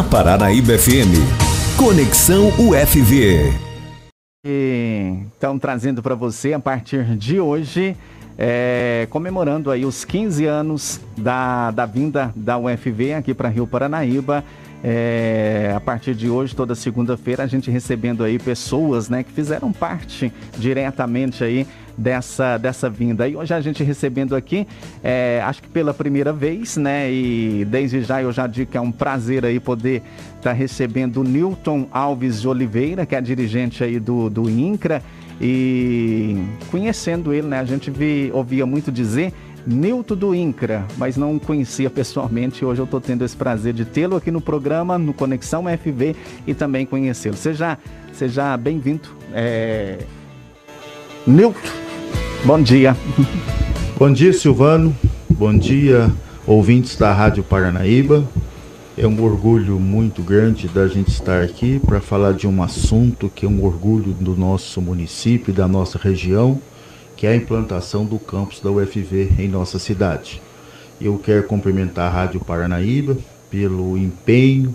na Paranaíba FM. Conexão UFV. Então, trazendo para você a partir de hoje, é, comemorando aí os 15 anos da, da vinda da UFV aqui para Rio Paranaíba. É, a partir de hoje, toda segunda-feira, a gente recebendo aí pessoas né, que fizeram parte diretamente aí dessa, dessa vinda. E hoje a gente recebendo aqui, é, acho que pela primeira vez, né? E desde já eu já digo que é um prazer aí poder estar tá recebendo o Newton Alves de Oliveira, que é dirigente aí do, do INCRA. E conhecendo ele, né? A gente vi, ouvia muito dizer Nilton do INCRA, mas não conhecia pessoalmente. Hoje eu estou tendo esse prazer de tê-lo aqui no programa, no Conexão FV e também conhecê-lo. Seja, seja bem-vindo, é... Nilton. Bom dia. Bom dia, Silvano. Bom dia, ouvintes da Rádio Paranaíba. É um orgulho muito grande da gente estar aqui para falar de um assunto que é um orgulho do nosso município da nossa região que é a implantação do campus da UFV em nossa cidade. Eu quero cumprimentar a Rádio Paranaíba pelo empenho,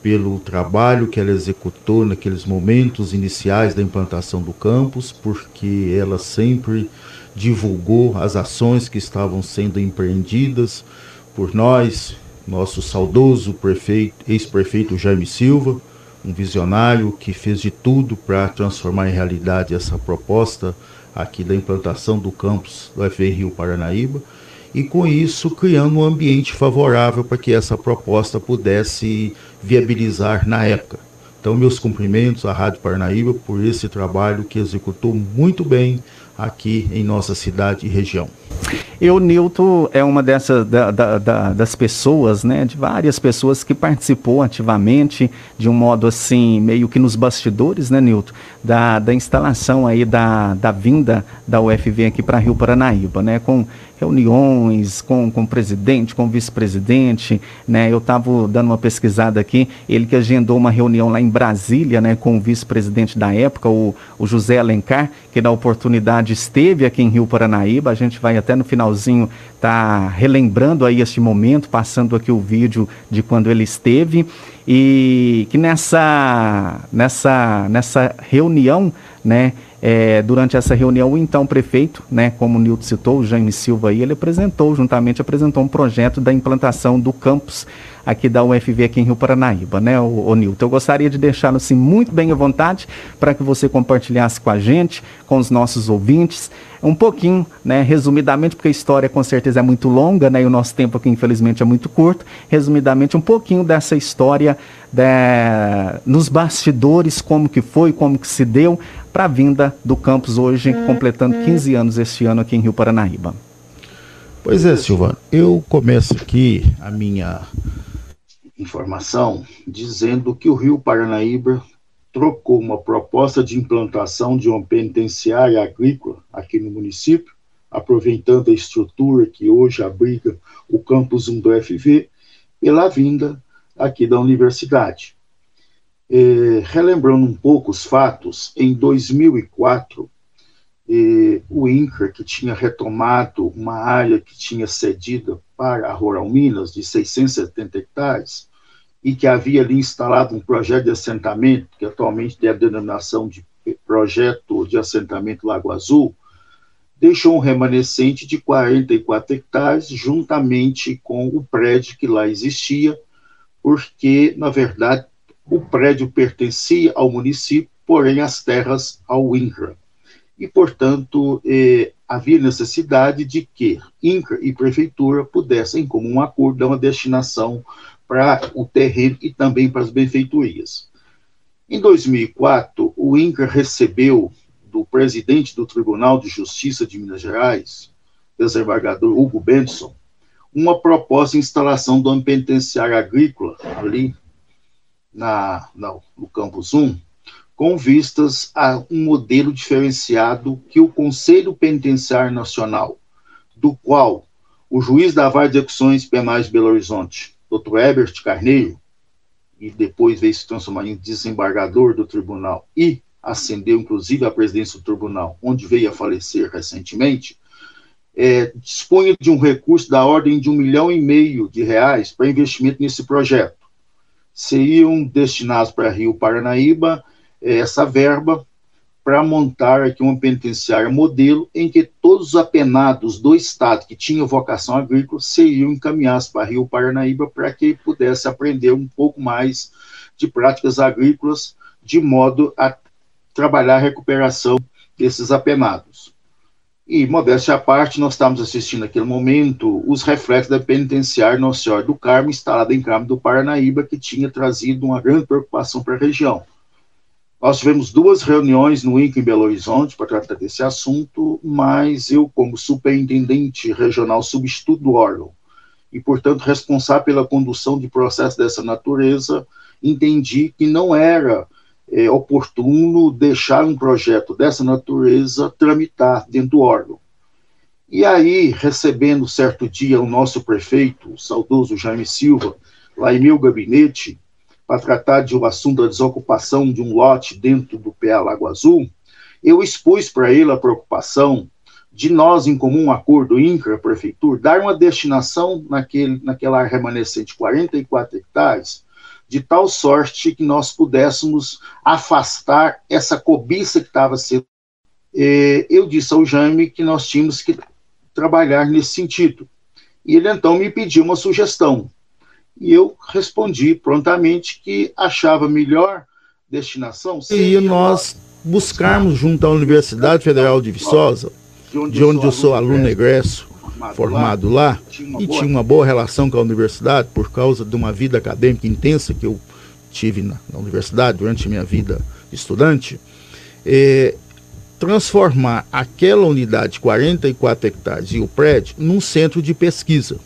pelo trabalho que ela executou naqueles momentos iniciais da implantação do campus, porque ela sempre divulgou as ações que estavam sendo empreendidas por nós, nosso saudoso prefeito, ex-prefeito Jaime Silva, um visionário que fez de tudo para transformar em realidade essa proposta aqui da implantação do campus do FV Rio Paranaíba e com isso criando um ambiente favorável para que essa proposta pudesse viabilizar na época. Então, meus cumprimentos à Rádio Paranaíba por esse trabalho que executou muito bem aqui em nossa cidade e região. E o Nilton é uma dessas da, da, da, das pessoas, né, de várias pessoas que participou ativamente, de um modo assim, meio que nos bastidores, né, Nilton, da, da instalação aí da, da vinda da UFV aqui para Rio Paranaíba, né, com reuniões com, com o presidente, com o vice-presidente, né? Eu estava dando uma pesquisada aqui, ele que agendou uma reunião lá em Brasília, né, com o vice-presidente da época, o, o José Alencar, que na oportunidade esteve aqui em Rio Paranaíba, a gente vai até no finalzinho tá relembrando aí este momento, passando aqui o vídeo de quando ele esteve. E que nessa nessa nessa reunião, né, é, durante essa reunião, o então prefeito, né, como o Nilton citou, o Jaime Silva aí, ele apresentou, juntamente apresentou um projeto da implantação do campus aqui da UFV aqui em Rio Paranaíba, né, o, o Nilton? Eu gostaria de deixá-lo assim muito bem à vontade para que você compartilhasse com a gente, com os nossos ouvintes, um pouquinho, né, resumidamente, porque a história com certeza é muito longa, né, e o nosso tempo aqui infelizmente é muito curto, resumidamente um pouquinho dessa história né, nos bastidores, como que foi, como que se deu para a vinda do campus hoje, completando 15 anos este ano aqui em Rio Paranaíba. Pois é, Silvano, eu começo aqui a minha informação dizendo que o Rio Paranaíba trocou uma proposta de implantação de uma penitenciária agrícola aqui no município, aproveitando a estrutura que hoje abriga o campus 1 do FV, pela vinda aqui da universidade. É, relembrando um pouco os fatos, em 2004, é, o INCRA, que tinha retomado uma área que tinha cedida para a Rural Minas, de 670 hectares, e que havia ali instalado um projeto de assentamento, que atualmente tem a denominação de Projeto de Assentamento Lago Azul, deixou um remanescente de 44 hectares, juntamente com o prédio que lá existia, porque, na verdade, o prédio pertencia ao município, porém as terras ao INCRA. E, portanto, eh, havia necessidade de que INCRA e Prefeitura pudessem, em comum acordo, dar uma destinação para o terreno e também para as benfeitorias. Em 2004, o INCRA recebeu do presidente do Tribunal de Justiça de Minas Gerais, desembargador Hugo Benson, uma proposta de instalação do penitenciário agrícola ali na, na, no Campus 1, com vistas a um modelo diferenciado que o Conselho Penitenciário Nacional, do qual o juiz da Vara de Execuções Penais de Belo Horizonte, Dr. Herbert Carneiro, e depois veio se transformar em desembargador do tribunal e ascendeu inclusive à presidência do tribunal, onde veio a falecer recentemente, é, dispunha de um recurso da ordem de um milhão e meio de reais para investimento nesse projeto. seriam destinados para Rio Paranaíba essa verba para montar aqui uma penitenciária modelo em que todos os apenados do estado que tinham vocação agrícola seriam encaminhados para Rio Paranaíba para que pudesse aprender um pouco mais de práticas agrícolas de modo a trabalhar a recuperação desses apenados. E, modéstia à parte, nós estamos assistindo naquele momento os reflexos da penitenciária Nossa Senhora do Carmo, instalada em Carmo do Paranaíba, que tinha trazido uma grande preocupação para a região. Nós tivemos duas reuniões no INCA em Belo Horizonte para tratar desse assunto, mas eu, como superintendente regional substituto do órgão, e, portanto, responsável pela condução de processos dessa natureza, entendi que não era é, oportuno deixar um projeto dessa natureza tramitar dentro do órgão. E aí, recebendo certo dia o nosso prefeito, o saudoso Jaime Silva, lá em meu gabinete, para tratar de um assunto da desocupação de um lote dentro do PA Lago Azul, eu expus para ele a preocupação de nós, em comum acordo INCRA, prefeitura, dar uma destinação naquele, naquela área remanescente, 44 hectares, de tal sorte que nós pudéssemos afastar essa cobiça que estava sendo. Eu disse ao Jaime que nós tínhamos que trabalhar nesse sentido. E ele então me pediu uma sugestão e eu respondi prontamente que achava melhor destinação seria nós buscarmos junto à Universidade Federal de Viçosa, de onde, de onde eu sou aluno egresso, formado lá, e tinha uma boa relação com a universidade por causa de uma vida acadêmica intensa que eu tive na, na universidade durante minha vida estudante, é, transformar aquela unidade de 44 hectares e o prédio num centro de pesquisa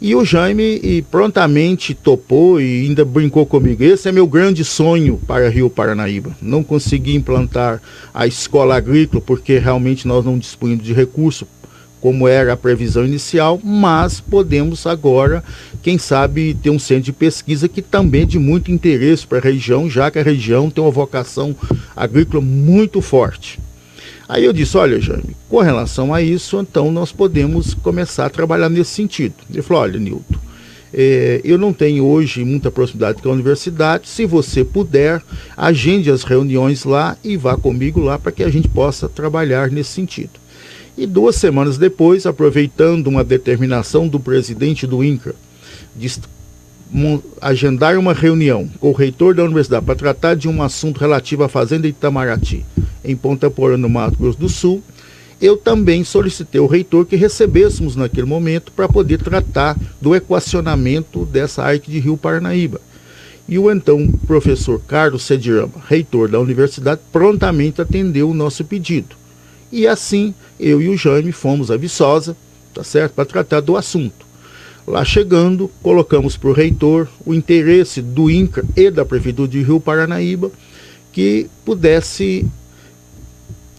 e o Jaime e prontamente topou e ainda brincou comigo. Esse é meu grande sonho para Rio Paranaíba. Não consegui implantar a escola agrícola porque realmente nós não dispunhamos de recurso como era a previsão inicial, mas podemos agora, quem sabe, ter um centro de pesquisa que também é de muito interesse para a região, já que a região tem uma vocação agrícola muito forte. Aí eu disse, olha, Jaime, com relação a isso, então nós podemos começar a trabalhar nesse sentido. Ele falou, olha, Nilton, é, eu não tenho hoje muita proximidade com a universidade. Se você puder, agende as reuniões lá e vá comigo lá para que a gente possa trabalhar nesse sentido. E duas semanas depois, aproveitando uma determinação do presidente do INCRA de agendar uma reunião com o reitor da universidade para tratar de um assunto relativo à fazenda Itamaraty em Ponta Porã, no Mato Grosso do Sul, eu também solicitei ao reitor que recebêssemos naquele momento para poder tratar do equacionamento dessa arte de Rio Paranaíba. E o então professor Carlos Cedirama, reitor da universidade, prontamente atendeu o nosso pedido. E assim, eu e o Jaime fomos a Viçosa, tá certo, para tratar do assunto. Lá chegando, colocamos para o reitor o interesse do INCRA e da Prefeitura de Rio Paranaíba que pudesse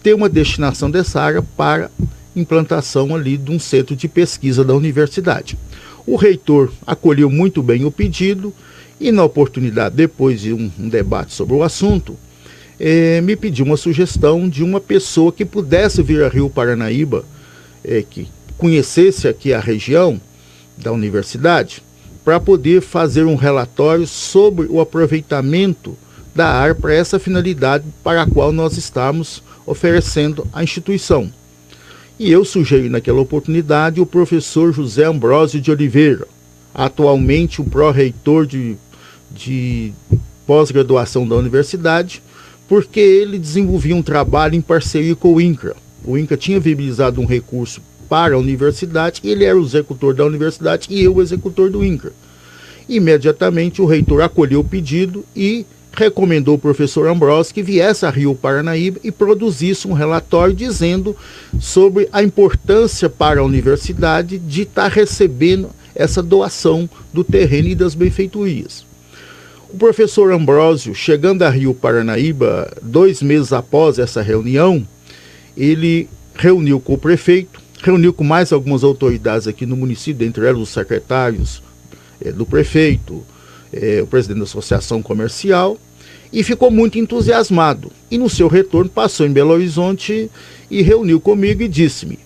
ter uma destinação dessa área para implantação ali de um centro de pesquisa da universidade. O reitor acolheu muito bem o pedido e, na oportunidade, depois de um, um debate sobre o assunto, eh, me pediu uma sugestão de uma pessoa que pudesse vir a Rio Paranaíba, eh, que conhecesse aqui a região da universidade, para poder fazer um relatório sobre o aproveitamento da área para essa finalidade para a qual nós estamos oferecendo à instituição. E eu sugeri naquela oportunidade o professor José Ambrósio de Oliveira, atualmente o pró-reitor de, de pós-graduação da universidade, porque ele desenvolvia um trabalho em parceria com o INCRA. O INCRA tinha viabilizado um recurso para a universidade, ele era o executor da universidade e eu o executor do INCRA. Imediatamente o reitor acolheu o pedido e recomendou ao professor Ambrosio que viesse a Rio Paranaíba e produzisse um relatório dizendo sobre a importância para a universidade de estar recebendo essa doação do terreno e das benfeitorias. O professor Ambrósio, chegando a Rio Paranaíba, dois meses após essa reunião, ele reuniu com o prefeito, reuniu com mais algumas autoridades aqui no município, entre elas os secretários é, do prefeito, é, o presidente da Associação Comercial, e ficou muito entusiasmado. E no seu retorno passou em Belo Horizonte e reuniu comigo e disse-me: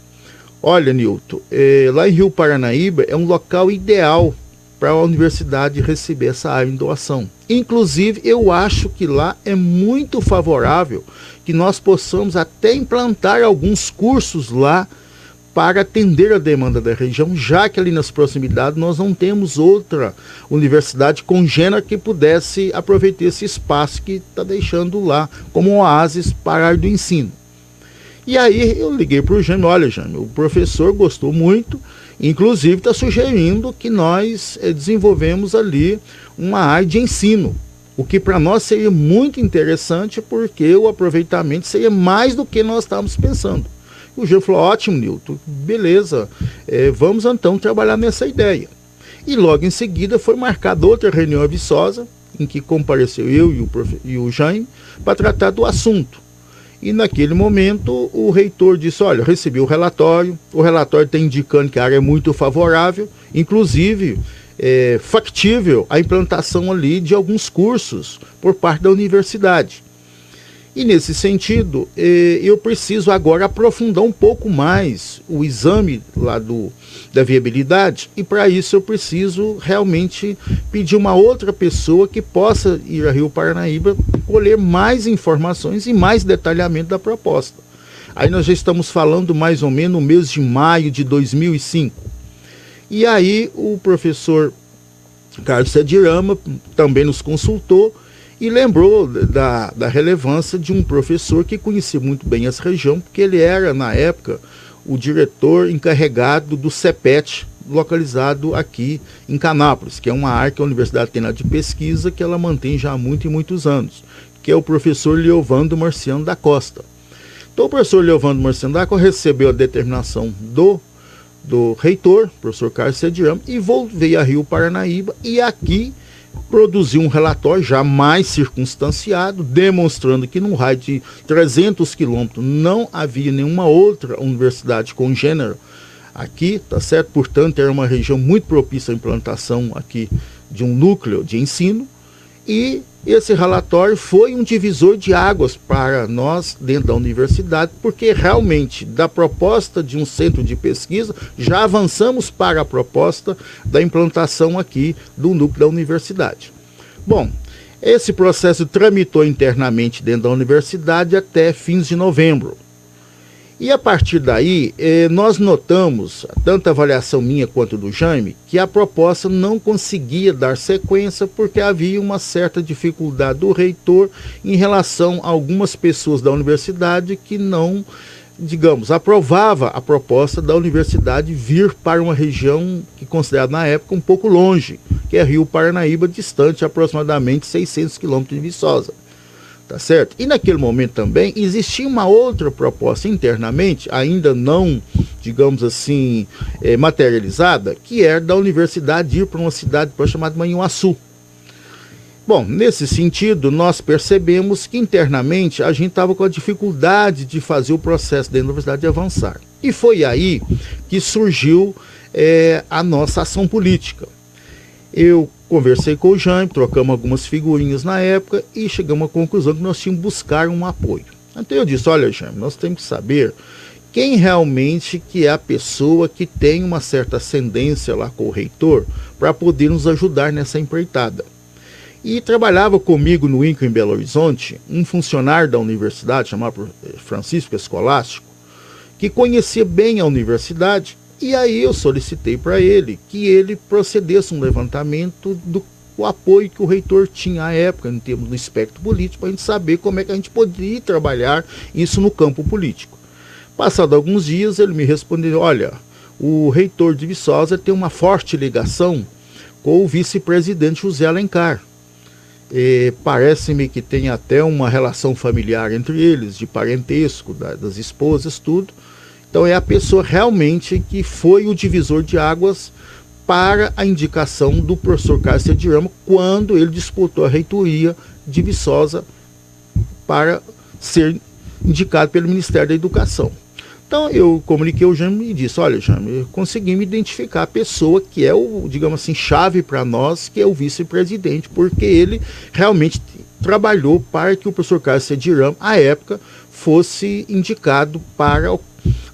Olha, Nilton, é, lá em Rio Paranaíba é um local ideal para a universidade receber essa área em doação. Inclusive, eu acho que lá é muito favorável que nós possamos até implantar alguns cursos lá para atender a demanda da região, já que ali nas proximidades nós não temos outra universidade congênera que pudesse aproveitar esse espaço que está deixando lá como um oásis para a área do ensino. E aí eu liguei para o Jaime, olha Jaime, o professor gostou muito, inclusive está sugerindo que nós é, desenvolvemos ali uma área de ensino, o que para nós seria muito interessante porque o aproveitamento seria mais do que nós estávamos pensando. O Jean falou, ótimo Nilton, beleza, é, vamos então trabalhar nessa ideia. E logo em seguida foi marcada outra reunião viçosa, em que compareceu eu e o, e o para tratar do assunto. E naquele momento o reitor disse: Olha, recebi o relatório, o relatório está indicando que a área é muito favorável, inclusive é, factível a implantação ali de alguns cursos por parte da universidade. E nesse sentido, eh, eu preciso agora aprofundar um pouco mais o exame lá do, da viabilidade, e para isso eu preciso realmente pedir uma outra pessoa que possa ir a Rio Paranaíba colher mais informações e mais detalhamento da proposta. Aí nós já estamos falando mais ou menos no mês de maio de 2005. E aí o professor Carlos Cedirama também nos consultou e lembrou da, da relevância de um professor que conhecia muito bem essa região, porque ele era, na época, o diretor encarregado do CEPET, localizado aqui em Canápolis, que é uma área que a Universidade tem lá de pesquisa que ela mantém já há muito e muitos anos, que é o professor Leovando Marciano da Costa. Então o professor Leovando Marciano da Costa recebeu a determinação do, do reitor, professor Carlos Cediram, e veio a Rio Paranaíba, e aqui produziu um relatório já mais circunstanciado, demonstrando que num raio de 300 quilômetros não havia nenhuma outra universidade congênera aqui, tá certo? Portanto, era uma região muito propícia à implantação aqui de um núcleo de ensino e esse relatório foi um divisor de águas para nós dentro da universidade, porque realmente, da proposta de um centro de pesquisa, já avançamos para a proposta da implantação aqui do núcleo da universidade. Bom, esse processo tramitou internamente dentro da universidade até fins de novembro. E a partir daí, eh, nós notamos, tanto a avaliação minha quanto do Jaime, que a proposta não conseguia dar sequência porque havia uma certa dificuldade do reitor em relação a algumas pessoas da universidade que não, digamos, aprovava a proposta da universidade vir para uma região que considerada na época um pouco longe, que é Rio Paranaíba, distante aproximadamente 600 quilômetros de Viçosa tá certo? E naquele momento também existia uma outra proposta internamente, ainda não, digamos assim, é, materializada, que era da universidade ir para uma cidade chamada Manhuaçu. Bom, nesse sentido, nós percebemos que internamente a gente estava com a dificuldade de fazer o processo da universidade avançar. E foi aí que surgiu é, a nossa ação política. Eu Conversei com o Jaime, trocamos algumas figurinhas na época e chegamos à conclusão que nós tínhamos que buscar um apoio. Então eu disse, olha Jaime, nós temos que saber quem realmente que é a pessoa que tem uma certa ascendência lá com o reitor para poder nos ajudar nessa empreitada. E trabalhava comigo no INCA em Belo Horizonte um funcionário da universidade chamado Francisco Escolástico, que conhecia bem a universidade e aí eu solicitei para ele que ele procedesse um levantamento do o apoio que o reitor tinha à época, em termos do espectro político, para a gente saber como é que a gente poderia trabalhar isso no campo político. Passado alguns dias, ele me respondeu: olha, o reitor de Viçosa tem uma forte ligação com o vice-presidente José Alencar. Parece-me que tem até uma relação familiar entre eles, de parentesco, da, das esposas, tudo. Então é a pessoa realmente que foi o divisor de águas para a indicação do professor Cássio de Rama quando ele disputou a reitoria de Viçosa para ser indicado pelo Ministério da Educação. Então eu comuniquei ao Jaime e disse, olha Jaime, conseguimos identificar a pessoa que é o, digamos assim, chave para nós, que é o vice-presidente, porque ele realmente trabalhou para que o professor Cássio Cediram, à época, fosse indicado para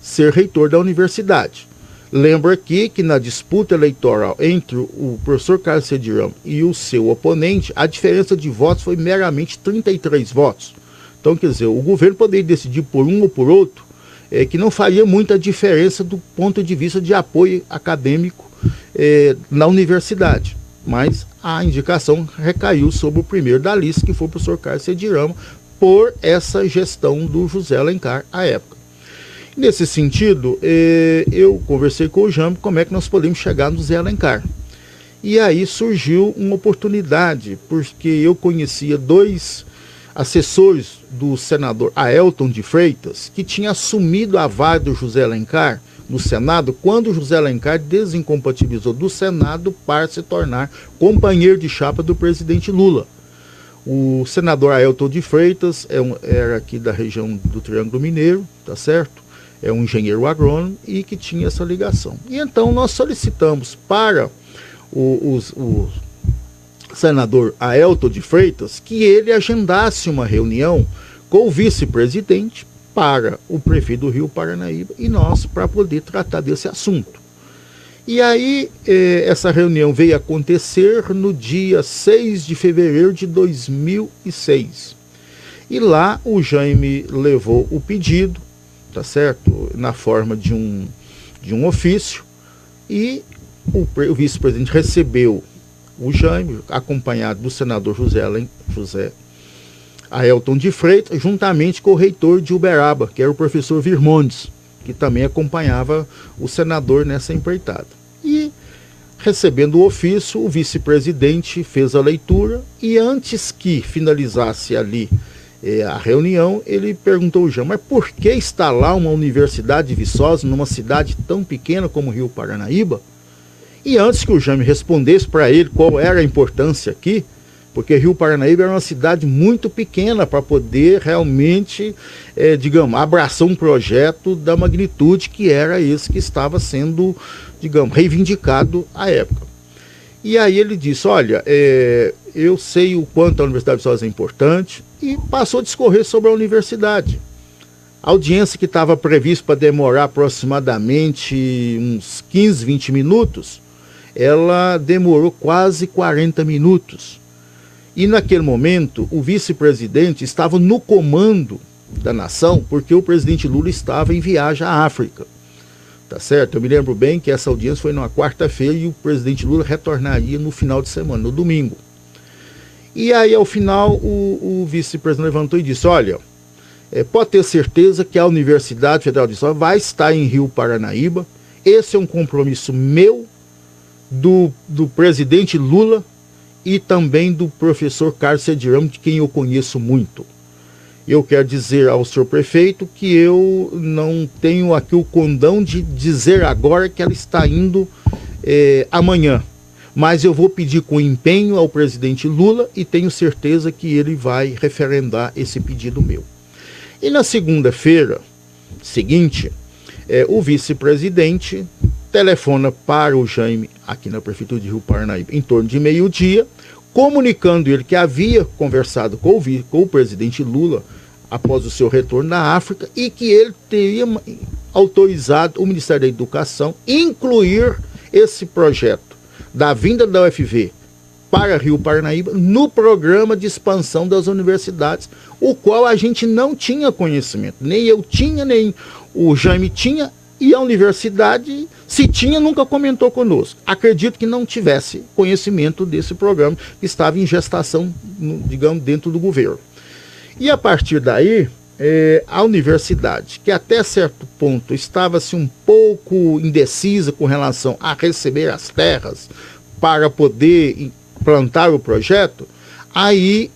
ser reitor da universidade. Lembro aqui que na disputa eleitoral entre o professor Carlos Cedirão e o seu oponente, a diferença de votos foi meramente 33 votos. Então, quer dizer, o governo poderia decidir por um ou por outro, é, que não faria muita diferença do ponto de vista de apoio acadêmico é, na universidade. Mas a indicação recaiu sobre o primeiro da lista, que foi o professor Carlos Cedirama, por essa gestão do José Alencar à época. Nesse sentido, eh, eu conversei com o Jambo como é que nós podemos chegar no Zé Alencar. E aí surgiu uma oportunidade, porque eu conhecia dois assessores do senador Aelton de Freitas, que tinha assumido a vaga do José Alencar no Senado, quando o José Alencar desincompatibilizou do Senado para se tornar companheiro de chapa do presidente Lula. O senador Aelton de Freitas é um, era aqui da região do Triângulo Mineiro, tá certo? É um engenheiro agrônomo e que tinha essa ligação. E então nós solicitamos para o, o, o senador Aelton de Freitas que ele agendasse uma reunião com o vice-presidente para o prefeito do Rio Paranaíba e nós para poder tratar desse assunto. E aí, eh, essa reunião veio acontecer no dia 6 de fevereiro de 2006. E lá o Jaime levou o pedido, tá certo? Na forma de um, de um ofício. E o, o vice-presidente recebeu o Jaime, acompanhado do senador José, José Aelton de Freitas, juntamente com o reitor de Uberaba, que era o professor Virmondes, que também acompanhava o senador nessa empreitada. E, recebendo o ofício, o vice-presidente fez a leitura e, antes que finalizasse ali é, a reunião, ele perguntou ao João, mas por que está lá uma universidade de Viçosa, numa cidade tão pequena como Rio Paranaíba? E antes que o Jame respondesse para ele qual era a importância aqui, porque Rio Paranaíba era uma cidade muito pequena para poder realmente, é, digamos, abraçar um projeto da magnitude que era esse que estava sendo, digamos, reivindicado à época. E aí ele disse, olha, é, eu sei o quanto a Universidade de Viçosa é importante, e passou a discorrer sobre a universidade. A audiência que estava prevista para demorar aproximadamente uns 15, 20 minutos, ela demorou quase 40 minutos. E naquele momento, o vice-presidente estava no comando da nação, porque o presidente Lula estava em viagem à África. Tá certo? Eu me lembro bem que essa audiência foi numa quarta-feira e o presidente Lula retornaria no final de semana, no domingo. E aí, ao final, o, o vice-presidente levantou e disse: Olha, é, pode ter certeza que a Universidade Federal de Viçosa vai estar em Rio Paranaíba. Esse é um compromisso meu, do, do presidente Lula e também do professor Carlos Cedirão, de quem eu conheço muito. Eu quero dizer ao senhor prefeito que eu não tenho aqui o condão de dizer agora que ela está indo é, amanhã mas eu vou pedir com empenho ao presidente Lula e tenho certeza que ele vai referendar esse pedido meu. E na segunda-feira seguinte, é, o vice-presidente telefona para o Jaime, aqui na Prefeitura de Rio Paranaíba, em torno de meio-dia, comunicando ele que havia conversado com o, com o presidente Lula após o seu retorno da África e que ele teria autorizado o Ministério da Educação incluir esse projeto da vinda da UFV para Rio Paranaíba no programa de expansão das universidades, o qual a gente não tinha conhecimento. Nem eu tinha, nem o Jaime tinha, e a universidade, se tinha, nunca comentou conosco. Acredito que não tivesse conhecimento desse programa que estava em gestação, digamos, dentro do governo. E a partir daí, é, a universidade, que até certo ponto estava-se um pouco indecisa com relação a receber as terras para poder plantar o projeto, aí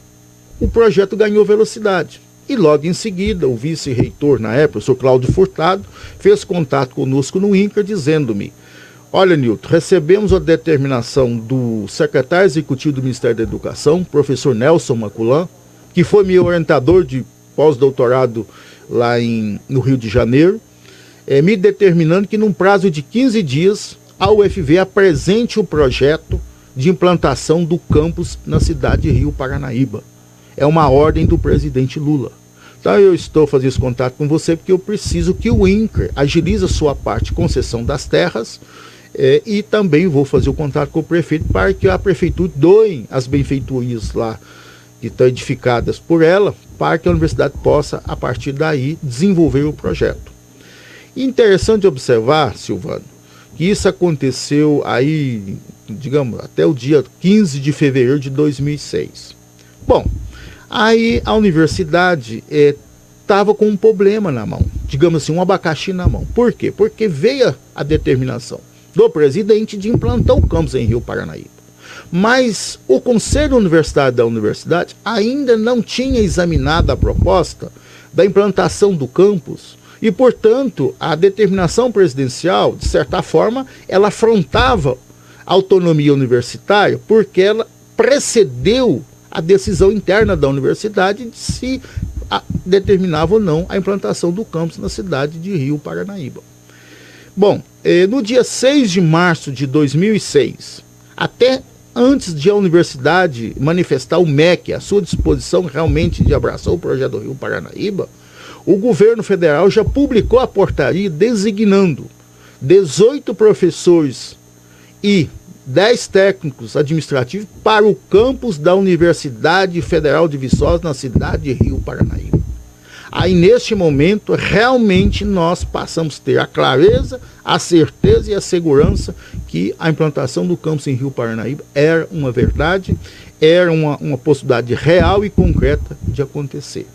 o projeto ganhou velocidade. E logo em seguida, o vice-reitor na época, o senhor Cláudio Furtado, fez contato conosco no INCRA, dizendo-me: Olha, Nilton, recebemos a determinação do secretário executivo do Ministério da Educação, professor Nelson Maculan, que foi meu orientador de pós-doutorado lá em, no Rio de Janeiro, é, me determinando que num prazo de 15 dias a UFV apresente o projeto de implantação do campus na cidade de Rio Paranaíba. É uma ordem do presidente Lula. Então eu estou fazendo esse contato com você porque eu preciso que o INCRE agilize a sua parte concessão das terras é, e também vou fazer o contato com o prefeito para que a prefeitura doe as benfeitorias lá que estão edificadas por ela, para que a universidade possa, a partir daí, desenvolver o projeto. Interessante observar, Silvano, que isso aconteceu aí, digamos, até o dia 15 de fevereiro de 2006. Bom, aí a universidade estava é, com um problema na mão, digamos assim, um abacaxi na mão. Por quê? Porque veio a determinação do presidente de implantar o campus em Rio Paranaíba. Mas o Conselho Universitário da Universidade ainda não tinha examinado a proposta da implantação do campus e, portanto, a determinação presidencial, de certa forma, ela afrontava a autonomia universitária porque ela precedeu a decisão interna da universidade de se determinava ou não a implantação do campus na cidade de Rio Paranaíba. Bom, eh, no dia 6 de março de 2006, até antes de a universidade manifestar o MEC, a sua disposição realmente de abraçar o projeto do Rio Paranaíba, o governo federal já publicou a portaria designando 18 professores e 10 técnicos administrativos para o campus da Universidade Federal de Viçosa, na cidade de Rio Paranaíba. Aí, neste momento, realmente nós passamos a ter a clareza, a certeza e a segurança que a implantação do campus em Rio Paranaíba era uma verdade, era uma, uma possibilidade real e concreta de acontecer.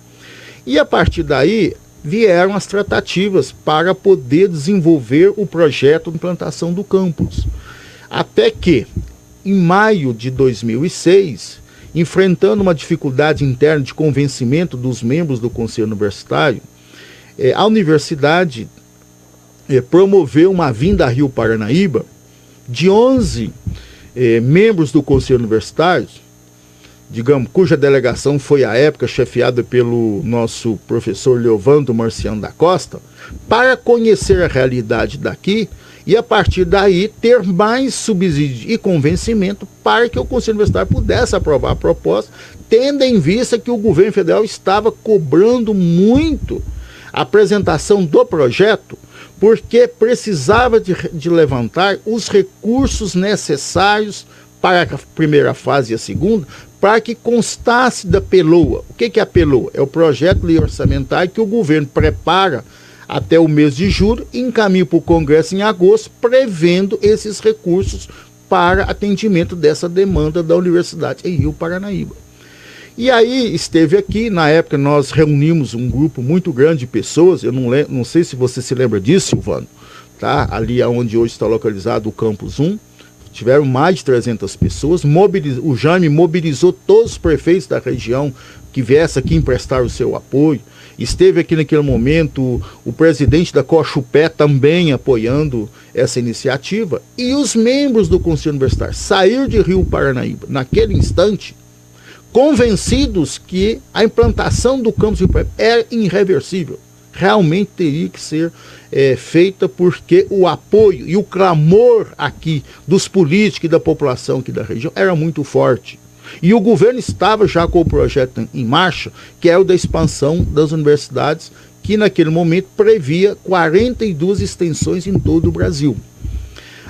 E a partir daí vieram as tratativas para poder desenvolver o projeto de implantação do campus. Até que, em maio de 2006, enfrentando uma dificuldade interna de convencimento dos membros do Conselho Universitário, eh, a universidade eh, promoveu uma vinda a Rio Paranaíba de 11 eh, membros do Conselho Universitário, digamos, cuja delegação foi à época chefiada pelo nosso professor Leovando Marciano da Costa, para conhecer a realidade daqui e a partir daí ter mais subsídio e convencimento para que o Conselho Universitário pudesse aprovar a proposta, tendo em vista que o governo federal estava cobrando muito a apresentação do projeto, porque precisava de, de levantar os recursos necessários para a primeira fase e a segunda, para que constasse da PELOA. O que, é a PELOA? É o projeto de lei orçamentário que o governo prepara até o mês de julho e encaminha para o Congresso em agosto, prevendo esses recursos para atendimento dessa demanda da Universidade em Rio Paranaíba. E aí esteve aqui, na época nós reunimos um grupo muito grande de pessoas, eu não, não sei se você se lembra disso, Silvano, tá? ali onde hoje está localizado o Campus 1, tiveram mais de 300 pessoas, mobiliz... o Jaime mobilizou todos os prefeitos da região que viessem aqui emprestar o seu apoio, Esteve aqui naquele momento o presidente da Cochupé também apoiando essa iniciativa. E os membros do Conselho Universitário saíram de Rio Paranaíba naquele instante, convencidos que a implantação do campus Rio Paranaíba é irreversível. Realmente teria que ser é, feita porque o apoio e o clamor aqui dos políticos e da população aqui da região era muito forte. E o governo estava já com o projeto em marcha, que é o da expansão das universidades, que naquele momento previa 42 extensões em todo o Brasil.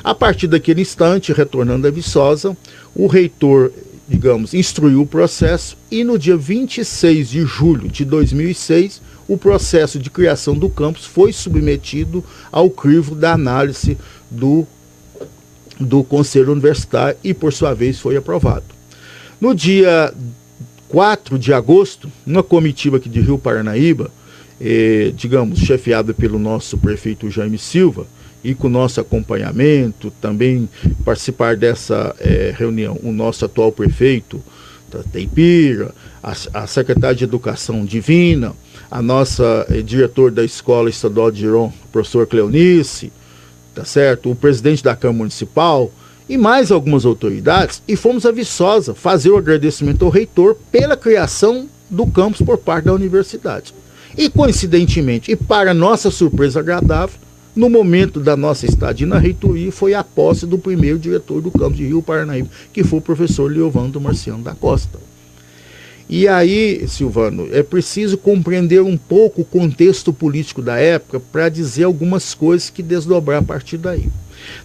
A partir daquele instante, retornando a Viçosa, o reitor, digamos, instruiu o processo e no dia 26 de julho de 2006, o processo de criação do campus foi submetido ao crivo da análise do, do Conselho Universitário e, por sua vez, foi aprovado. No dia 4 de agosto, uma comitiva aqui de Rio Paranaíba, eh, digamos, chefiada pelo nosso prefeito Jaime Silva, e com o nosso acompanhamento, também participar dessa eh, reunião, o nosso atual prefeito da Teipira, a, a secretária de Educação Divina, a nossa eh, diretor da Escola Estadual de Giron, professor Cleonice, tá certo? O presidente da Câmara Municipal, e mais algumas autoridades, e fomos a Viçosa fazer o agradecimento ao reitor pela criação do campus por parte da universidade. E coincidentemente, e para nossa surpresa agradável, no momento da nossa estadia na reitoria, foi a posse do primeiro diretor do campus de Rio Paranaíba, que foi o professor Leovando Marciano da Costa. E aí, Silvano, é preciso compreender um pouco o contexto político da época para dizer algumas coisas que desdobrar a partir daí.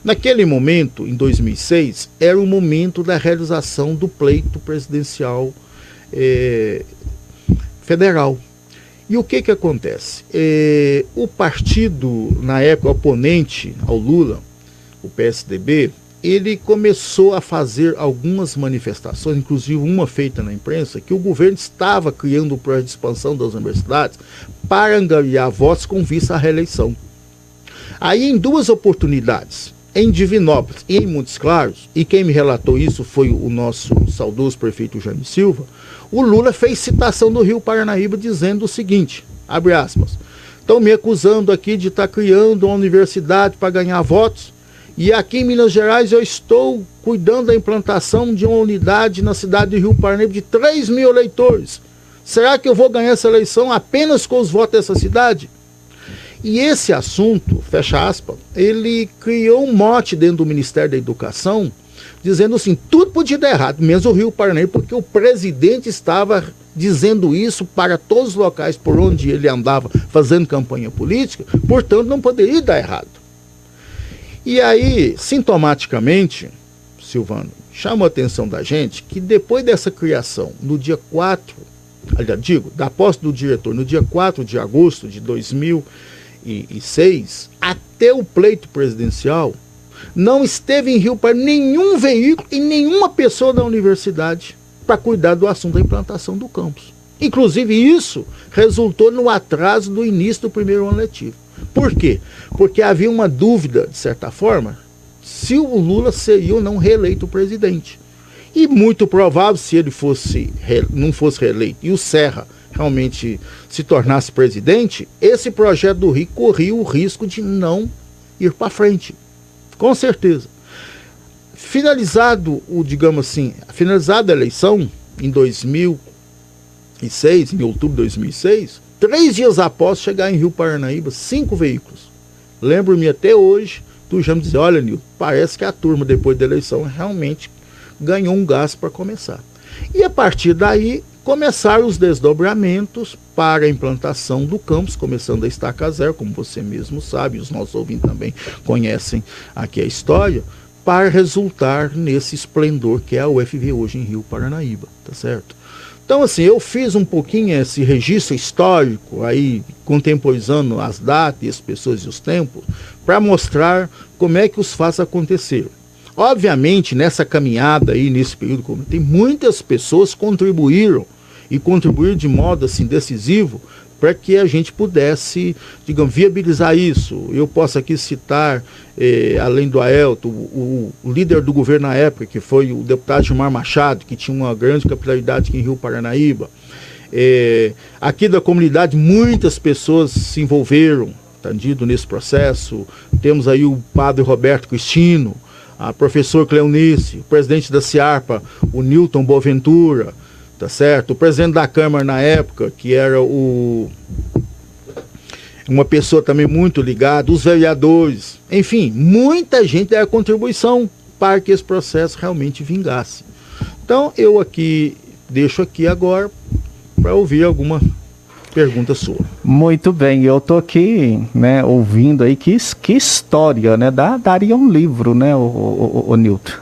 Naquele momento, em 2006, era o momento da realização do pleito presidencial eh, federal. E o que, que acontece? Eh, o partido, na época, oponente ao Lula, o PSDB, ele começou a fazer algumas manifestações, inclusive uma feita na imprensa, que o governo estava criando o projeto de expansão das universidades para angariar votos com vista à reeleição. Aí, em duas oportunidades, em Divinópolis e em Montes Claros, e quem me relatou isso foi o nosso saudoso prefeito Jaime Silva, o Lula fez citação do Rio Paranaíba dizendo o seguinte, abre aspas, estão me acusando aqui de estar tá criando uma universidade para ganhar votos, e aqui em Minas Gerais eu estou cuidando da implantação de uma unidade na cidade de Rio Paranaíba de 3 mil eleitores. Será que eu vou ganhar essa eleição apenas com os votos dessa cidade? E esse assunto, fecha aspas, ele criou um mote dentro do Ministério da Educação, dizendo assim, tudo podia dar errado, menos o Rio Paranaíba, porque o presidente estava dizendo isso para todos os locais por onde ele andava fazendo campanha política, portanto não poderia dar errado. E aí, sintomaticamente, Silvano, chama a atenção da gente que depois dessa criação, no dia 4, aliás, digo, da posse do diretor, no dia 4 de agosto de 2006, até o pleito presidencial, não esteve em Rio para nenhum veículo e nenhuma pessoa da universidade para cuidar do assunto da implantação do campus. Inclusive, isso resultou no atraso do início do primeiro ano letivo. Por quê? Porque havia uma dúvida, de certa forma, se o Lula seria ou não reeleito presidente. E muito provável, se ele fosse não fosse reeleito e o Serra realmente se tornasse presidente, esse projeto do Rio corria o risco de não ir para frente. Com certeza. Finalizado o, digamos assim, finalizada a eleição em 2006, em outubro de 2006, Três dias após chegar em Rio Paranaíba, cinco veículos. Lembro-me até hoje do Jame dizer, olha, Nil, parece que a turma, depois da eleição, realmente ganhou um gás para começar. E a partir daí, começaram os desdobramentos para a implantação do campus, começando a estaca zero, como você mesmo sabe, os nossos ouvintes também conhecem aqui a história, para resultar nesse esplendor que é a UFV hoje em Rio Paranaíba, tá certo? Então, assim, eu fiz um pouquinho esse registro histórico, aí contemporizando as datas, as pessoas e os tempos, para mostrar como é que os fatos aconteceram. Obviamente, nessa caminhada aí, nesse período, tem muitas pessoas contribuíram e contribuíram de modo assim decisivo para que a gente pudesse, digamos, viabilizar isso. Eu posso aqui citar, eh, além do Aelto, o, o, líder do governo na época, que foi o deputado Gilmar Machado, que tinha uma grande capilaridade aqui em Rio Paranaíba. Eh, aqui da comunidade, muitas pessoas se envolveram, entendido, nesse processo. Temos aí o padre Roberto Cristino, a professor Cleonice, o presidente da CIARPA, o Newton Boaventura, tá certo? O presidente da Câmara na época, que era o uma pessoa também muito ligada, os vereadores, enfim, muita gente deu a contribuição para que esse processo realmente vingasse. Então eu aqui deixo aqui agora para ouvir alguma pergunta sua. Muito bem, eu tô aqui, né, ouvindo aí que, que história, né, Dá, daria um livro, né, o, o, o, o Nilton,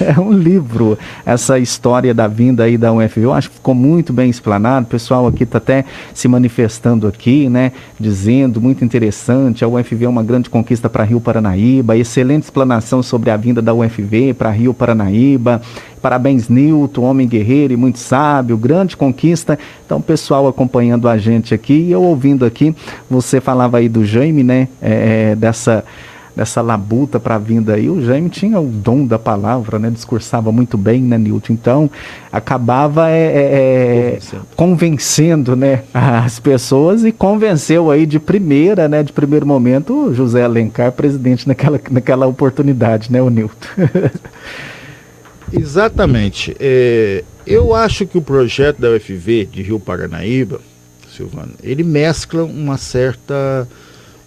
é um livro, essa história da vinda aí da UFV, eu acho que ficou muito bem explanado, o pessoal aqui tá até se manifestando aqui, né, dizendo, muito interessante, a UFV é uma grande conquista para Rio Paranaíba, excelente explanação sobre a vinda da UFV para Rio Paranaíba, Parabéns, Nilton, homem guerreiro e muito sábio, grande conquista. Então, pessoal acompanhando a gente aqui e eu ouvindo aqui, você falava aí do Jaime, né? É, é dessa dessa labuta para a vinda aí, o Jaime tinha o dom da palavra, né? Discursava muito bem, né, Nilton? Então, acabava é, é, é convencendo, né, as pessoas e convenceu aí de primeira, né, de primeiro momento, o José Alencar, presidente naquela, naquela oportunidade, né, o Nilton? Exatamente. É, eu acho que o projeto da UFV de Rio Paranaíba, Silvano, ele mescla uma certa.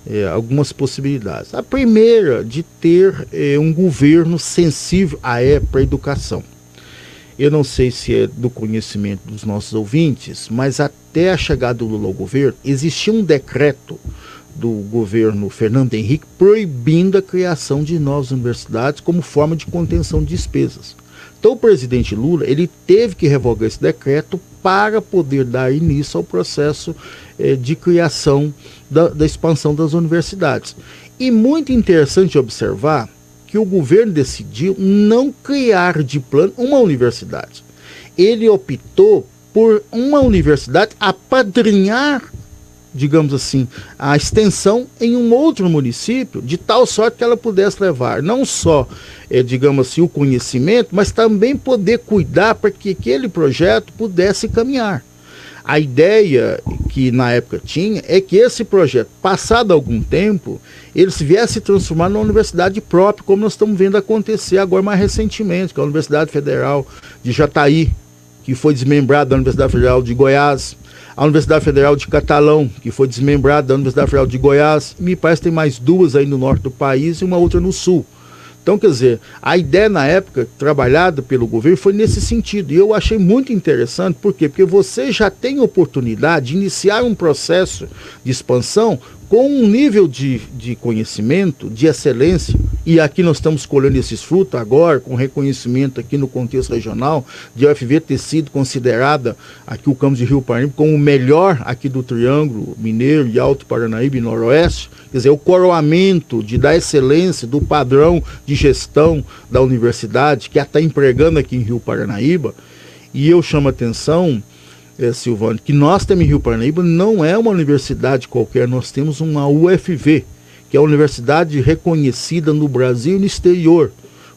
É, algumas possibilidades. A primeira, de ter é, um governo sensível à, é, educação. eu não sei se é do conhecimento dos nossos ouvintes, mas até a chegada do Lula ao governo, existia um decreto do governo Fernando Henrique proibindo a criação de novas universidades como forma de contenção de despesas. Então o presidente Lula ele teve que revogar esse decreto para poder dar início ao processo eh, de criação da, da expansão das universidades. E muito interessante observar que o governo decidiu não criar de plano uma universidade. Ele optou por uma universidade apadrinhar digamos assim, a extensão em um outro município, de tal sorte que ela pudesse levar não só, é, digamos assim, o conhecimento, mas também poder cuidar para que aquele projeto pudesse caminhar. A ideia que na época tinha é que esse projeto, passado algum tempo, ele se viesse se transformar numa universidade própria, como nós estamos vendo acontecer agora mais recentemente, que é a Universidade Federal de Jataí, que foi desmembrada da Universidade Federal de Goiás, a Universidade Federal de Catalão, que foi desmembrada da Universidade Federal de Goiás, me parece que tem mais duas aí no norte do país e uma outra no sul. Então, quer dizer, a ideia na época, trabalhada pelo governo, foi nesse sentido. E eu achei muito interessante, por quê? Porque você já tem oportunidade de iniciar um processo de expansão com um nível de, de conhecimento, de excelência, e aqui nós estamos colhendo esses frutos agora, com reconhecimento aqui no contexto regional, de UFV ter sido considerada aqui o campus de Rio Paranaíba como o melhor aqui do Triângulo Mineiro e Alto Paranaíba e Noroeste, quer dizer, o coroamento de, da excelência, do padrão de gestão da universidade, que está empregando aqui em Rio Paranaíba, e eu chamo a atenção é, Silvano, que nós temos em Rio Paranaíba não é uma universidade qualquer, nós temos uma UFV, que é a universidade reconhecida no Brasil e no exterior,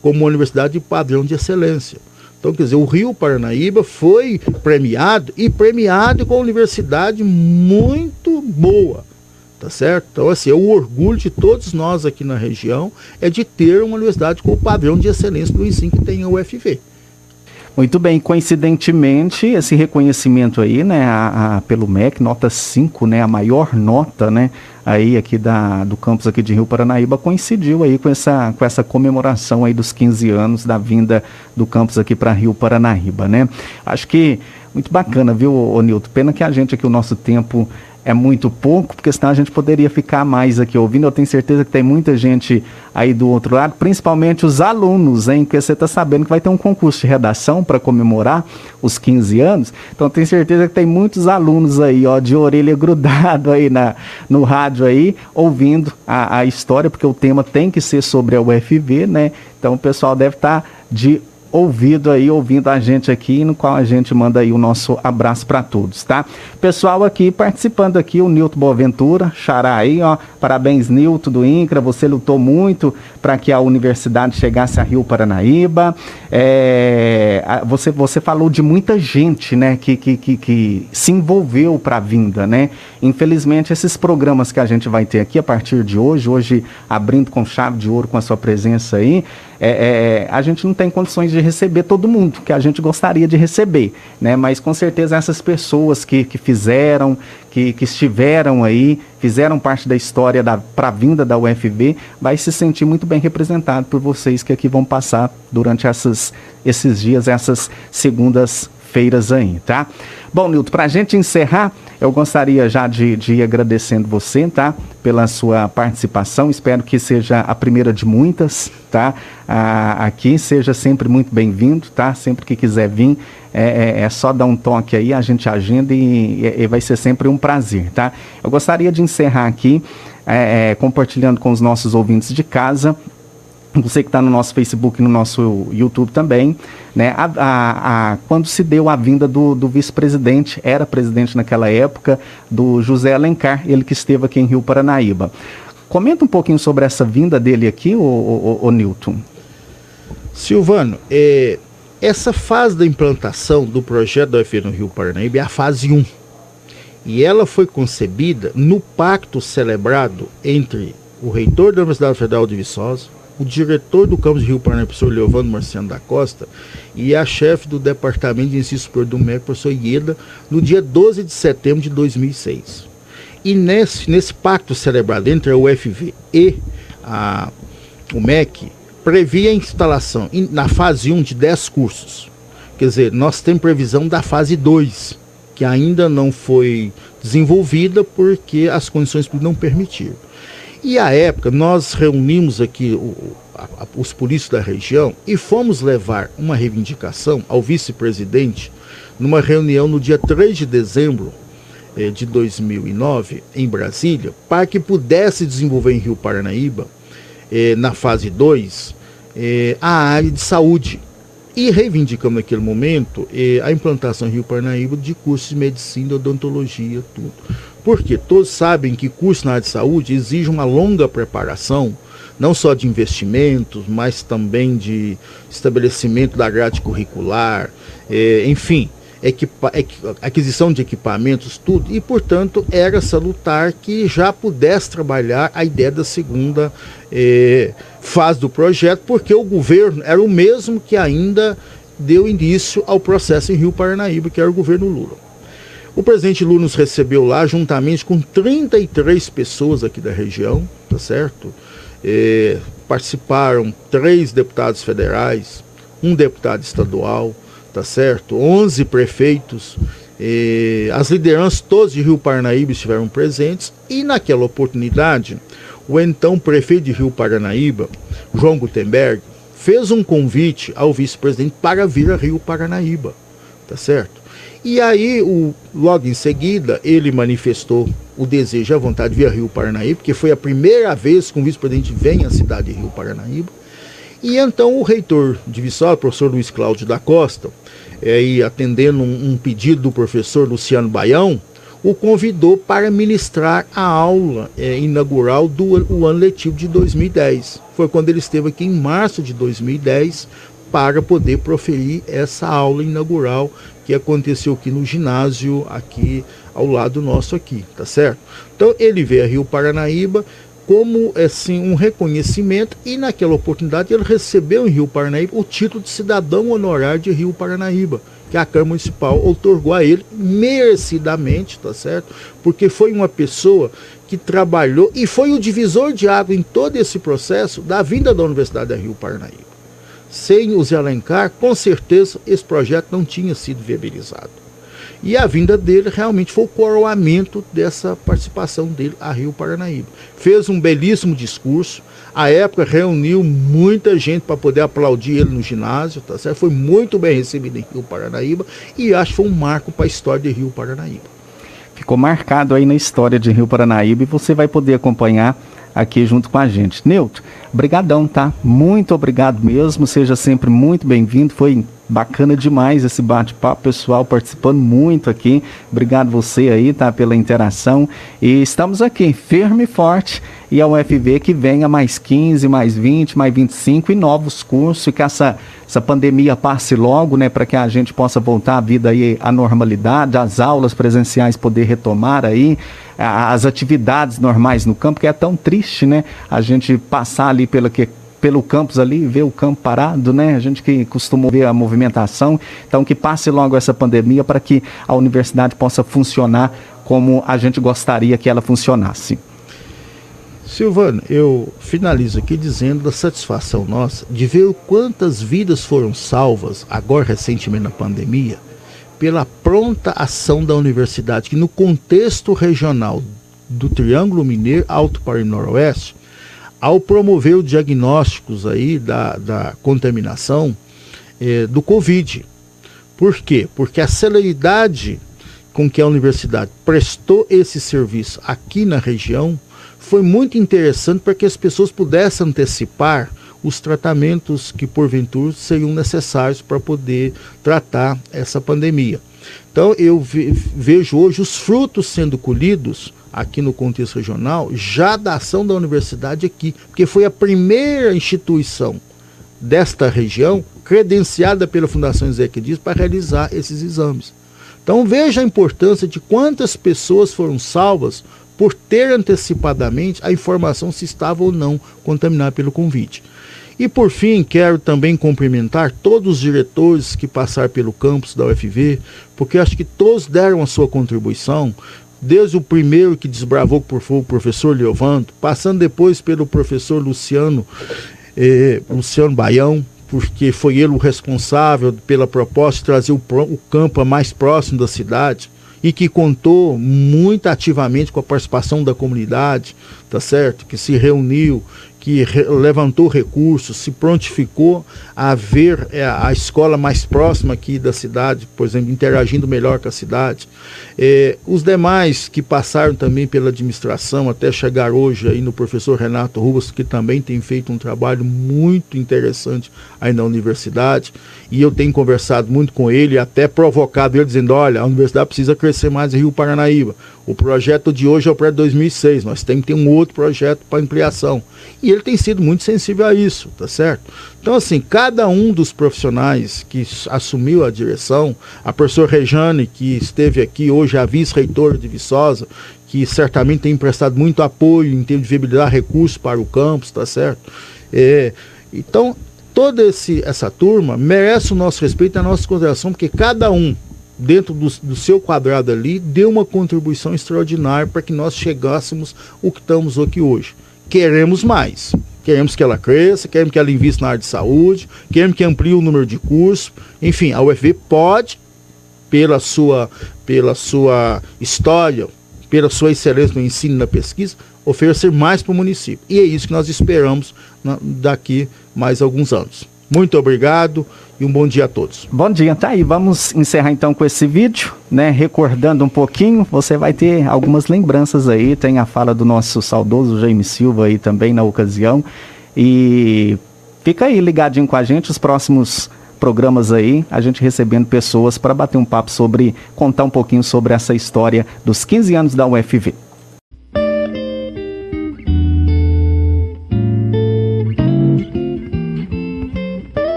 como uma universidade de padrão de excelência. Então, quer dizer, o Rio Paranaíba foi premiado e premiado com uma universidade muito boa. Tá certo? Então, assim, é o orgulho de todos nós aqui na região é de ter uma universidade com o padrão de excelência do ensino que tem a UFV. Muito bem, coincidentemente, esse reconhecimento aí, né, a, a, pelo MEC, nota 5, né, a maior nota, né, aí aqui da, do campus aqui de Rio Paranaíba, coincidiu aí com essa, com essa comemoração aí dos 15 anos da vinda do campus aqui para Rio Paranaíba, né. Acho que muito bacana, viu, Nilton? Pena que a gente aqui, o nosso tempo é muito pouco, porque senão a gente poderia ficar mais aqui ouvindo. Eu tenho certeza que tem muita gente aí do outro lado, principalmente os alunos, hein? Porque você está sabendo que vai ter um concurso de redação para comemorar os 15 anos. Então tenho certeza que tem muitos alunos aí, ó, de orelha grudado aí na, no rádio aí, ouvindo a, a história, porque o tema tem que ser sobre a UFV, né? Então o pessoal deve estar tá de ouvido aí, ouvindo a gente aqui, no qual a gente manda aí o nosso abraço para todos, tá? Pessoal aqui participando aqui, o Nilton Boaventura, xará aí, ó, parabéns Nilton do INCRA, você lutou muito para que a universidade chegasse a Rio Paranaíba, é, você, você falou de muita gente, né, que, que, que, que se envolveu para a vinda, né? Infelizmente, esses programas que a gente vai ter aqui a partir de hoje, hoje abrindo com chave de ouro com a sua presença aí, é, é, a gente não tem condições de receber todo mundo que a gente gostaria de receber, né? Mas com certeza essas pessoas que, que fizeram, que, que estiveram aí, fizeram parte da história da para vinda da UFV, vai se sentir muito bem representado por vocês que aqui vão passar durante essas, esses dias, essas segundas feiras aí, tá? Bom, Nilton, para a gente encerrar, eu gostaria já de, de ir agradecendo você, tá? Pela sua participação. Espero que seja a primeira de muitas, tá? Aqui, seja sempre muito bem-vindo, tá? Sempre que quiser vir, é, é, é, só dar um toque aí, a gente agenda e, e, vai ser sempre um prazer, tá? Eu gostaria de encerrar aqui, é, é compartilhando com os nossos ouvintes de casa, você que está no nosso Facebook no nosso YouTube também, né? A, a, a, quando se deu a vinda do, do vice-presidente, era presidente naquela época, do José Alencar, ele que esteve aqui em Rio Paranaíba. Comenta um pouquinho sobre essa vinda dele aqui, o, o, o Newton. Silvano, é, essa fase da implantação do projeto da UFV no Rio Paranaíba é a fase 1. E ela foi concebida no pacto celebrado entre o reitor da Universidade Federal de Viçosa, o diretor do campus de Rio Paranaíba, professor Leovando Marciano da Costa, e a chefe do departamento de ensino superior do MEC, professor Ieda, no dia 12 de setembro de 2006. E nesse, nesse pacto celebrado entre a UFV e a, o MEC, previa a instalação na fase 1 de 10 cursos. quer dizer, nós temos previsão da fase 2, que ainda não foi desenvolvida porque as condições não permitiram. E à época nós reunimos aqui o, a, a, os polícios da região e fomos levar uma reivindicação ao vice-presidente numa reunião no dia 3 de dezembro eh, de 2009 em Brasília, para que pudesse desenvolver em Rio Paranaíba, eh, na fase 2, eh, a área de saúde. E reivindicamos naquele momento eh, a implantação em Rio Parnaíba de cursos de medicina, odontologia, tudo. Porque todos sabem que curso na área de saúde exige uma longa preparação, não só de investimentos, mas também de estabelecimento da grade curricular, eh, enfim, equipa, aquisição de equipamentos, tudo, e portanto era salutar que já pudesse trabalhar a ideia da segunda eh, fase do projeto, porque o governo era o mesmo que ainda deu início ao processo em Rio Paranaíba, que era o governo Lula. O presidente Lula nos recebeu lá juntamente com 33 pessoas aqui da região, tá certo? Eh, participaram três deputados federais, um deputado estadual, tá certo? 11 prefeitos, eh, as lideranças todas de Rio Paranaíba estiveram presentes e naquela oportunidade o então prefeito de Rio Paranaíba, João Gutenberg, fez um convite ao vice-presidente para vir a Rio Paranaíba, tá certo? E aí, o, logo em seguida, ele manifestou o desejo e a vontade de vir a Rio Paranaíba, porque foi a primeira vez que um vice-presidente vem à cidade de Rio Paranaíba. E então o reitor de Viçosa, professor Luiz Cláudio da Costa, é, e atendendo um, um, pedido do professor Luciano Baião, o convidou para ministrar a aula é, inaugural do ano letivo de 2010. Foi quando ele esteve aqui em março de 2010 para poder proferir essa aula inaugural que aconteceu aqui no ginásio, aqui ao lado nosso aqui, tá certo? Então ele veio a Rio Paranaíba, como assim um reconhecimento e naquela oportunidade ele recebeu em Rio Paranaíba o título de cidadão honorário de Rio Paranaíba, que a Câmara Municipal otorgou a ele merecidamente, tá certo? Porque foi uma pessoa que trabalhou e foi o divisor de água em todo esse processo da vinda da Universidade da Rio Paranaíba. Sem o Zé Alencar, com certeza esse projeto não tinha sido viabilizado. E a vinda dele realmente foi o coroamento dessa participação dele a Rio Paranaíba. Fez um belíssimo discurso. A época reuniu muita gente para poder aplaudir ele no ginásio, tá certo? Foi muito bem recebido em Rio Paranaíba e acho que foi um marco para a história de Rio Paranaíba. Ficou marcado aí na história de Rio Paranaíba e você vai poder acompanhar aqui junto com a gente. Neutro, brigadão, tá? Muito obrigado mesmo, seja sempre muito bem-vindo. Foi Bacana demais esse bate-papo, pessoal participando muito aqui. Obrigado você aí, tá, pela interação. E estamos aqui, firme e forte. E a UFV que venha mais 15, mais 20, mais 25 e novos cursos, e que essa, essa pandemia passe logo, né, para que a gente possa voltar a vida aí à normalidade, as aulas presenciais poder retomar aí, as atividades normais no campo, que é tão triste, né, a gente passar ali pela que pelo campus ali, ver o campo parado, né? A gente que costuma ver a movimentação. Então, que passe logo essa pandemia para que a universidade possa funcionar como a gente gostaria que ela funcionasse. Silvano, eu finalizo aqui dizendo da satisfação nossa de ver quantas vidas foram salvas agora recentemente na pandemia pela pronta ação da universidade que no contexto regional do Triângulo Mineiro, Alto para o Noroeste, ao promover os diagnósticos aí da, da contaminação eh, do Covid. Por quê? Porque a celeridade com que a universidade prestou esse serviço aqui na região foi muito interessante para que as pessoas pudessem antecipar os tratamentos que porventura seriam necessários para poder tratar essa pandemia. Então eu vejo hoje os frutos sendo colhidos aqui no contexto regional, já da ação da universidade aqui, porque foi a primeira instituição desta região credenciada pela Fundação Ezequiel Dias para realizar esses exames. Então veja a importância de quantas pessoas foram salvas por ter antecipadamente a informação se estava ou não contaminada pelo convite. E por fim, quero também cumprimentar todos os diretores que passaram pelo campus da UFV, porque acho que todos deram a sua contribuição, desde o primeiro que desbravou por foi o professor Leovanto, passando depois pelo professor Luciano, eh, Luciano Baião, porque foi ele o responsável pela proposta de trazer o, o campo mais próximo da cidade e que contou muito ativamente com a participação da comunidade, tá certo? Que se reuniu, que re levantou recursos, se prontificou a ver é, a escola mais próxima aqui da cidade, por exemplo, interagindo melhor com a cidade. É, os demais que passaram também pela administração, até chegar hoje aí no professor Renato Rubas, que também tem feito um trabalho muito interessante aí na universidade, e eu tenho conversado muito com ele, até provocado ele, dizendo, olha, a universidade precisa crescer mais em Rio Paranaíba. O projeto de hoje é o projeto 2006, nós temos que ter um outro projeto para ampliação. E ele tem sido muito sensível a isso, tá certo? Então, assim, cada um dos profissionais que assumiu a direção, a professora Rejane, que esteve aqui hoje, a vice-reitora de Viçosa, que certamente tem emprestado muito apoio em termos de viabilizar recursos para o campus, tá certo? É, então, toda esse, essa turma merece o nosso respeito e a nossa consideração, porque cada um dentro do, do, seu quadrado ali, deu uma contribuição extraordinária para que nós chegássemos o que estamos aqui hoje. Queremos mais. Queremos que ela cresça, queremos que ela invista na área de saúde, queremos que amplie o número de cursos. Enfim, a UFV pode, pela sua, pela sua história, pela sua excelência no ensino e na pesquisa, oferecer mais para o município. E é isso que nós esperamos na, daqui mais alguns anos. Muito obrigado e um bom dia a todos. Bom dia, tá aí. Vamos encerrar então com esse vídeo, né? Recordando um pouquinho, você vai ter algumas lembranças aí. Tem a fala do nosso saudoso Jaime Silva aí também na ocasião. E fica aí ligadinho com a gente, os próximos programas aí, a gente recebendo pessoas para bater um papo sobre, contar um pouquinho sobre essa história dos 15 anos da UFV.